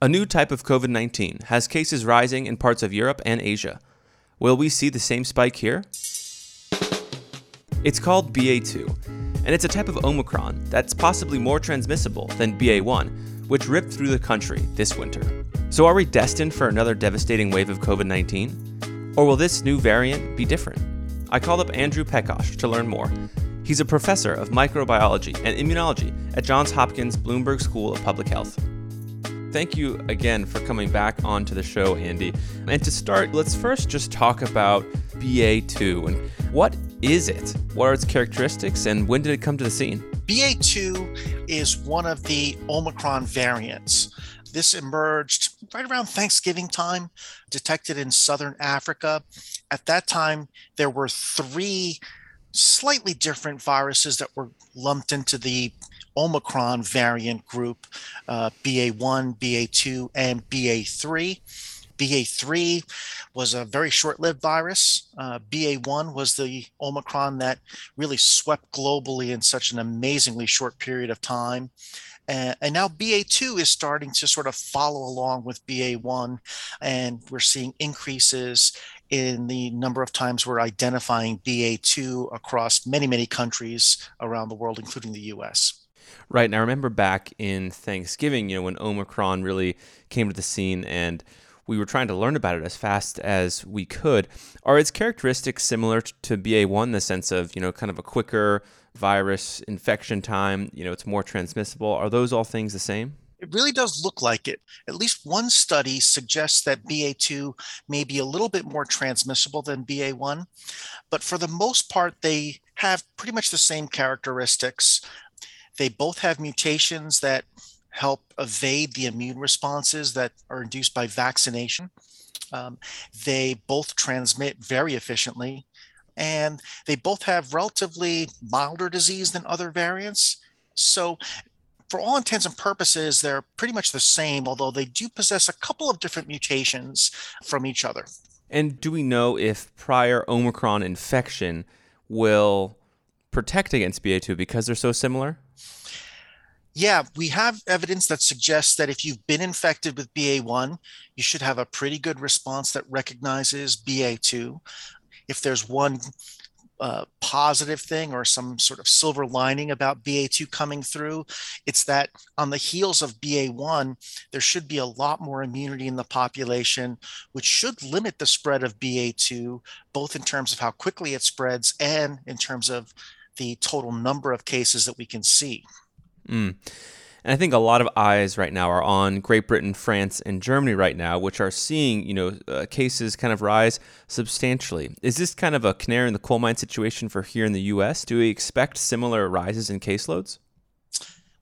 A new type of COVID 19 has cases rising in parts of Europe and Asia. Will we see the same spike here? It's called BA2, and it's a type of Omicron that's possibly more transmissible than BA1, which ripped through the country this winter. So, are we destined for another devastating wave of COVID 19? Or will this new variant be different? I called up Andrew Pekosz to learn more. He's a professor of microbiology and immunology at Johns Hopkins Bloomberg School of Public Health. Thank you again for coming back onto the show, Andy. And to start, let's first just talk about BA2 and what is it? What are its characteristics and when did it come to the scene? BA2 is one of the Omicron variants. This emerged right around Thanksgiving time, detected in southern Africa. At that time, there were three slightly different viruses that were lumped into the Omicron variant group, uh, BA1, BA2, and BA3. BA3 was a very short lived virus. Uh, BA1 was the Omicron that really swept globally in such an amazingly short period of time. And now BA2 is starting to sort of follow along with BA1, and we're seeing increases in the number of times we're identifying BA2 across many, many countries around the world, including the US. Right. And I remember back in Thanksgiving, you know, when Omicron really came to the scene and we were trying to learn about it as fast as we could. Are its characteristics similar to BA1 in the sense of, you know, kind of a quicker virus infection time? You know, it's more transmissible. Are those all things the same? It really does look like it. At least one study suggests that BA2 may be a little bit more transmissible than BA1, but for the most part, they have pretty much the same characteristics. They both have mutations that help evade the immune responses that are induced by vaccination. Um, they both transmit very efficiently, and they both have relatively milder disease than other variants. So, for all intents and purposes, they're pretty much the same, although they do possess a couple of different mutations from each other. And do we know if prior Omicron infection will protect against BA2 because they're so similar? Yeah, we have evidence that suggests that if you've been infected with BA1, you should have a pretty good response that recognizes BA2. If there's one uh, positive thing or some sort of silver lining about BA2 coming through, it's that on the heels of BA1, there should be a lot more immunity in the population, which should limit the spread of BA2, both in terms of how quickly it spreads and in terms of the total number of cases that we can see. Mm. And I think a lot of eyes right now are on Great Britain, France, and Germany right now, which are seeing you know uh, cases kind of rise substantially. Is this kind of a canary in the coal mine situation for here in the U.S.? Do we expect similar rises in caseloads?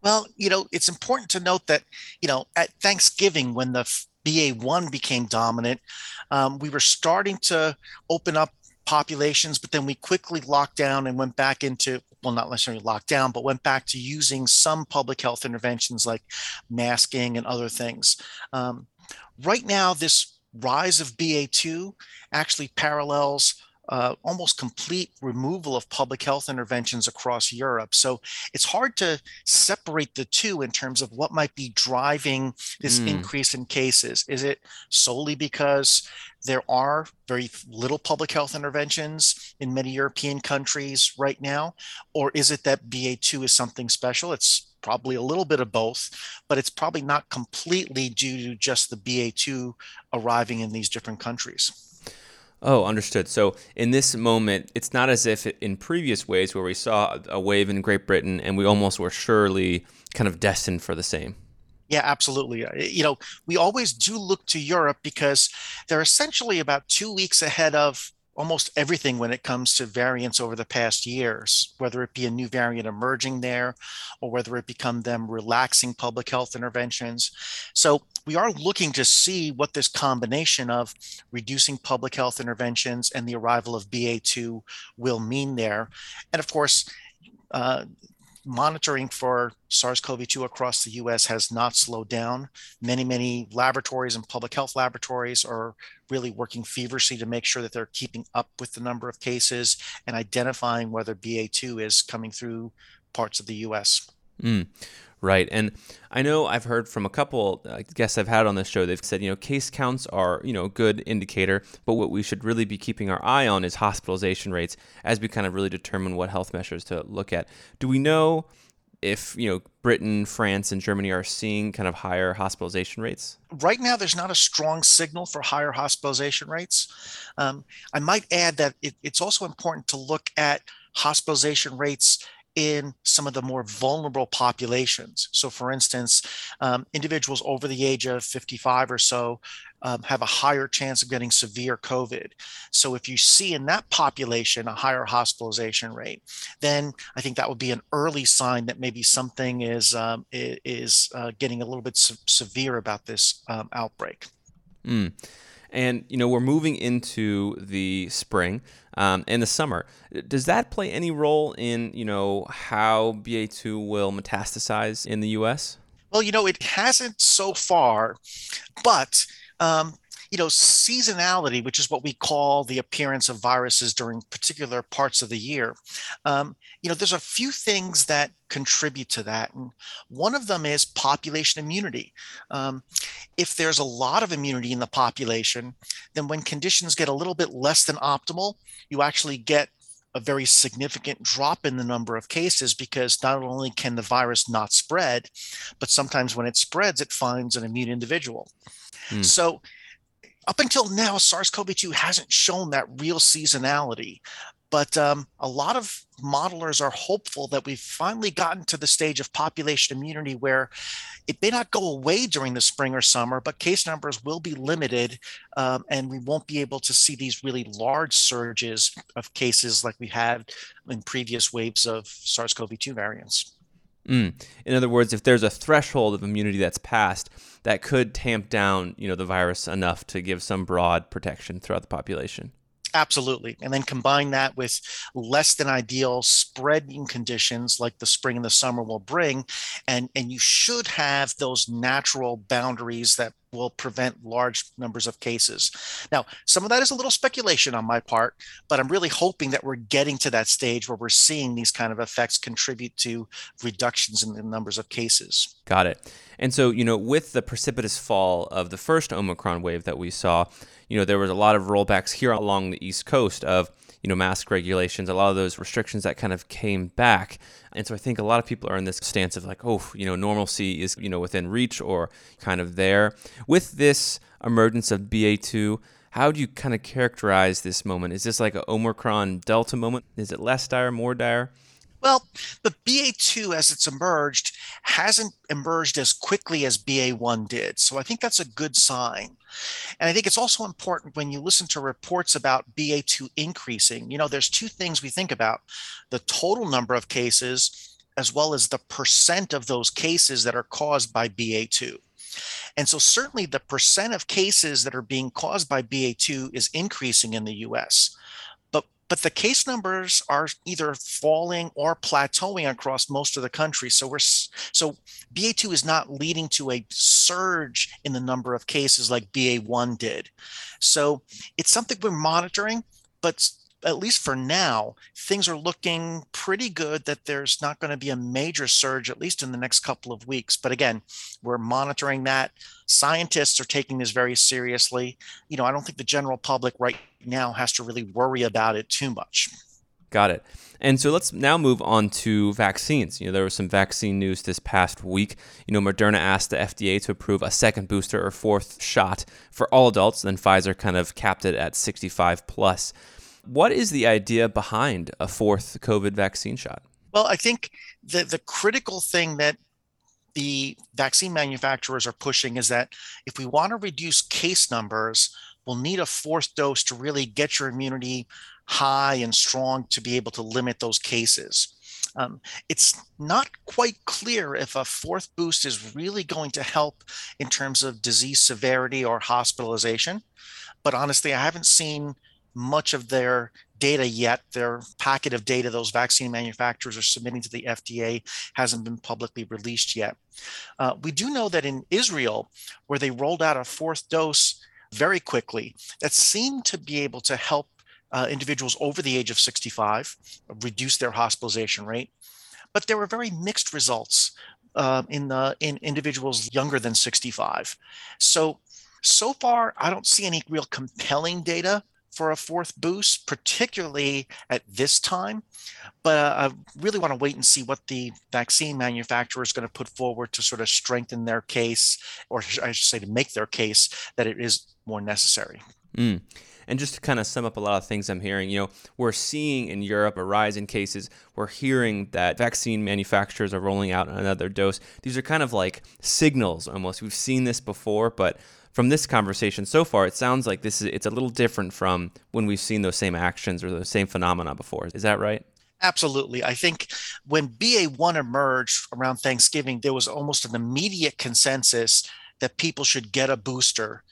Well, you know, it's important to note that you know at Thanksgiving when the BA1 became dominant, um, we were starting to open up populations, but then we quickly locked down and went back into, well, not necessarily locked down, but went back to using some public health interventions like masking and other things. Um, right now, this rise of BA2 actually parallels uh, almost complete removal of public health interventions across Europe. So it's hard to separate the two in terms of what might be driving this mm. increase in cases. Is it solely because there are very little public health interventions in many European countries right now? Or is it that BA2 is something special? It's probably a little bit of both, but it's probably not completely due to just the BA2 arriving in these different countries. Oh, understood. So in this moment, it's not as if in previous ways where we saw a wave in Great Britain and we almost were surely kind of destined for the same. Yeah, absolutely. Uh, you know, we always do look to Europe because they're essentially about two weeks ahead of almost everything when it comes to variants over the past years, whether it be a new variant emerging there or whether it become them relaxing public health interventions. So we are looking to see what this combination of reducing public health interventions and the arrival of BA2 will mean there. And of course, uh, monitoring for SARS-CoV-2 across the US has not slowed down. Many, many laboratories and public health laboratories are really working feverishly to make sure that they're keeping up with the number of cases and identifying whether BA2 is coming through parts of the US. Mm, right. And I know I've heard from a couple uh, guests I've had on this show, they've said, you know, case counts are, you know, a good indicator, but what we should really be keeping our eye on is hospitalization rates as we kind of really determine what health measures to look at. Do we know if, you know, Britain, France, and Germany are seeing kind of higher hospitalization rates? Right now, there's not a strong signal for higher hospitalization rates. Um, I might add that it, it's also important to look at hospitalization rates in some of the more vulnerable populations. So, for instance, um, individuals over the age of 55 or so um, have a higher chance of getting severe COVID. So, if you see in that population a higher hospitalization rate, then I think that would be an early sign that maybe something is um, is uh, getting a little bit se- severe about this um, outbreak. Mm. And you know we're moving into the spring um, and the summer. Does that play any role in you know how BA2 will metastasize in the U.S.? Well, you know it hasn't so far, but um, you know, seasonality, which is what we call the appearance of viruses during particular parts of the year. Um, you know, there's a few things that contribute to that. And one of them is population immunity. Um, if there's a lot of immunity in the population, then when conditions get a little bit less than optimal, you actually get a very significant drop in the number of cases because not only can the virus not spread, but sometimes when it spreads, it finds an immune individual. Mm. So up until now, SARS CoV 2 hasn't shown that real seasonality. But um, a lot of modelers are hopeful that we've finally gotten to the stage of population immunity where it may not go away during the spring or summer, but case numbers will be limited um, and we won't be able to see these really large surges of cases like we had in previous waves of SARS CoV 2 variants. Mm. In other words, if there's a threshold of immunity that's passed, that could tamp down, you know, the virus enough to give some broad protection throughout the population. Absolutely. And then combine that with less than ideal spreading conditions like the spring and the summer will bring. And, and you should have those natural boundaries that will prevent large numbers of cases. Now, some of that is a little speculation on my part, but I'm really hoping that we're getting to that stage where we're seeing these kind of effects contribute to reductions in the numbers of cases. Got it. And so, you know, with the precipitous fall of the first Omicron wave that we saw, you know, there was a lot of rollbacks here along the East Coast of, you know, mask regulations, a lot of those restrictions that kind of came back. And so I think a lot of people are in this stance of like, oh, you know, normalcy is, you know, within reach or kind of there. With this emergence of BA2, how do you kind of characterize this moment? Is this like an Omicron Delta moment? Is it less dire, more dire? Well, the BA2, as it's emerged, hasn't emerged as quickly as BA1 did. So I think that's a good sign. And I think it's also important when you listen to reports about BA2 increasing, you know, there's two things we think about the total number of cases, as well as the percent of those cases that are caused by BA2. And so, certainly, the percent of cases that are being caused by BA2 is increasing in the US but the case numbers are either falling or plateauing across most of the country. So we're so BA2 is not leading to a surge in the number of cases like BA1 did. So it's something we're monitoring, but at least for now, things are looking pretty good that there's not going to be a major surge, at least in the next couple of weeks. But again, we're monitoring that. Scientists are taking this very seriously. You know, I don't think the general public right now has to really worry about it too much. Got it. And so let's now move on to vaccines. You know, there was some vaccine news this past week. You know, Moderna asked the FDA to approve a second booster or fourth shot for all adults. Then Pfizer kind of capped it at 65 plus. What is the idea behind a fourth COVID vaccine shot? Well, I think the the critical thing that the vaccine manufacturers are pushing is that if we want to reduce case numbers, we'll need a fourth dose to really get your immunity high and strong to be able to limit those cases. Um, it's not quite clear if a fourth boost is really going to help in terms of disease severity or hospitalization. But honestly, I haven't seen much of their data yet. Their packet of data those vaccine manufacturers are submitting to the FDA hasn't been publicly released yet. Uh, we do know that in Israel, where they rolled out a fourth dose very quickly, that seemed to be able to help uh, individuals over the age of 65 reduce their hospitalization rate. but there were very mixed results uh, in the in individuals younger than 65. So so far, I don't see any real compelling data for a fourth boost, particularly at this time. But uh, I really want to wait and see what the vaccine manufacturer is going to put forward to sort of strengthen their case, or I should say, to make their case that it is more necessary. Mm. And just to kind of sum up a lot of things I'm hearing, you know, we're seeing in Europe a rise in cases. We're hearing that vaccine manufacturers are rolling out another dose. These are kind of like signals almost. We've seen this before, but from this conversation so far, it sounds like this is it's a little different from when we've seen those same actions or those same phenomena before. Is that right? Absolutely. I think when BA1 emerged around Thanksgiving, there was almost an immediate consensus that people should get a booster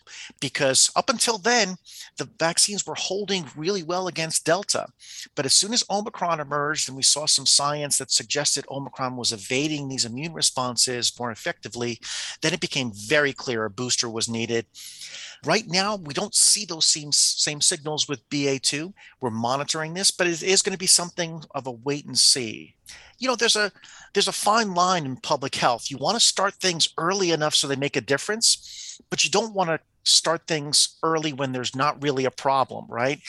because up until then, the vaccines were holding really well against Delta. But as soon as Omicron emerged and we saw some science that suggested Omicron was evading these immune responses more effectively, then it became very clear a booster was needed. Right now, we don't see those same, same signals with BA2. We're monitoring this, but it is going to be something of a wait and see you know there's a there's a fine line in public health you want to start things early enough so they make a difference but you don't want to start things early when there's not really a problem right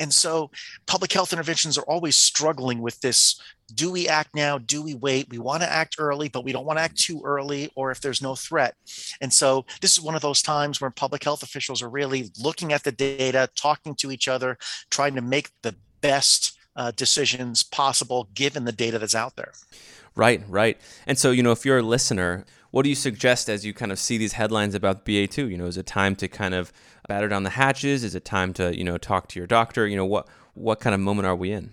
and so public health interventions are always struggling with this do we act now do we wait we want to act early but we don't want to act too early or if there's no threat and so this is one of those times where public health officials are really looking at the data talking to each other trying to make the best uh, decisions possible given the data that's out there. Right, right. And so, you know, if you're a listener, what do you suggest as you kind of see these headlines about BA2? You know, is it time to kind of batter down the hatches? Is it time to, you know, talk to your doctor? You know, what what kind of moment are we in?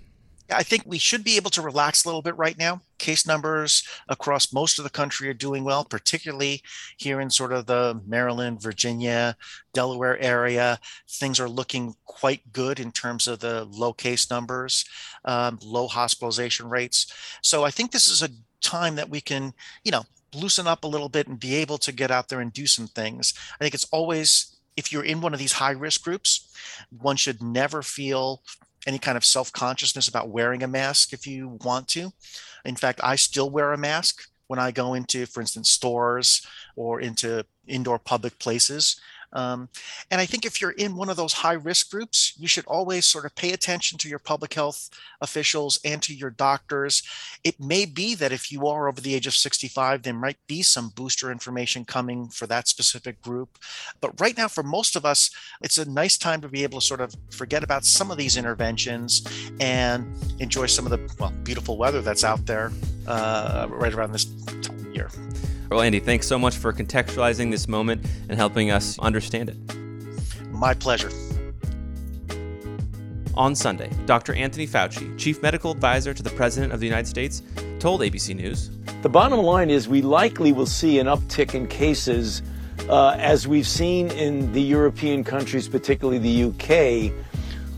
I think we should be able to relax a little bit right now. Case numbers across most of the country are doing well, particularly here in sort of the Maryland, Virginia, Delaware area. Things are looking quite good in terms of the low case numbers, um, low hospitalization rates. So I think this is a time that we can, you know, loosen up a little bit and be able to get out there and do some things. I think it's always if you're in one of these high risk groups, one should never feel any kind of self consciousness about wearing a mask if you want to. In fact, I still wear a mask when I go into, for instance, stores or into indoor public places. Um, and I think if you're in one of those high risk groups, you should always sort of pay attention to your public health officials and to your doctors. It may be that if you are over the age of 65, there might be some booster information coming for that specific group. But right now, for most of us, it's a nice time to be able to sort of forget about some of these interventions and enjoy some of the well, beautiful weather that's out there uh, right around this time of year. Well, Andy, thanks so much for contextualizing this moment and helping us understand it. My pleasure. On Sunday, Dr. Anthony Fauci, Chief Medical Advisor to the President of the United States, told ABC News The bottom line is we likely will see an uptick in cases uh, as we've seen in the European countries, particularly the UK,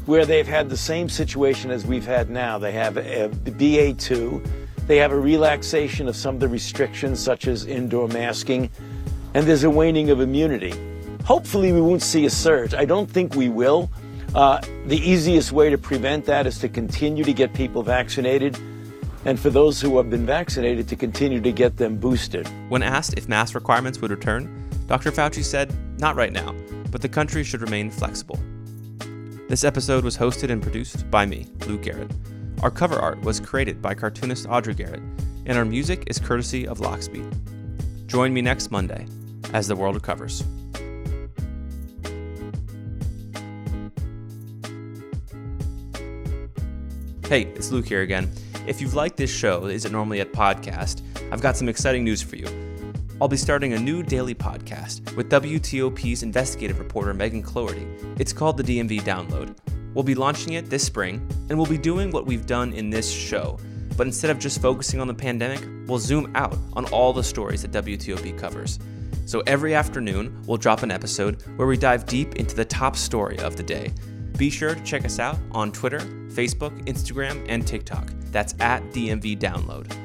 where they've had the same situation as we've had now. They have a, a BA2 they have a relaxation of some of the restrictions, such as indoor masking, and there's a waning of immunity. Hopefully, we won't see a surge. I don't think we will. Uh, the easiest way to prevent that is to continue to get people vaccinated, and for those who have been vaccinated, to continue to get them boosted. When asked if mask requirements would return, Dr. Fauci said, Not right now, but the country should remain flexible. This episode was hosted and produced by me, Lou Garrett. Our cover art was created by cartoonist Audrey Garrett, and our music is courtesy of Lockspeed. Join me next Monday as the world recovers. Hey, it's Luke here again. If you've liked this show, Is It Normal Yet Podcast, I've got some exciting news for you. I'll be starting a new daily podcast with WTOP's investigative reporter Megan Cloherty. It's called the DMV Download. We'll be launching it this spring, and we'll be doing what we've done in this show. But instead of just focusing on the pandemic, we'll zoom out on all the stories that WTOP covers. So every afternoon, we'll drop an episode where we dive deep into the top story of the day. Be sure to check us out on Twitter, Facebook, Instagram, and TikTok. That's at DMV Download.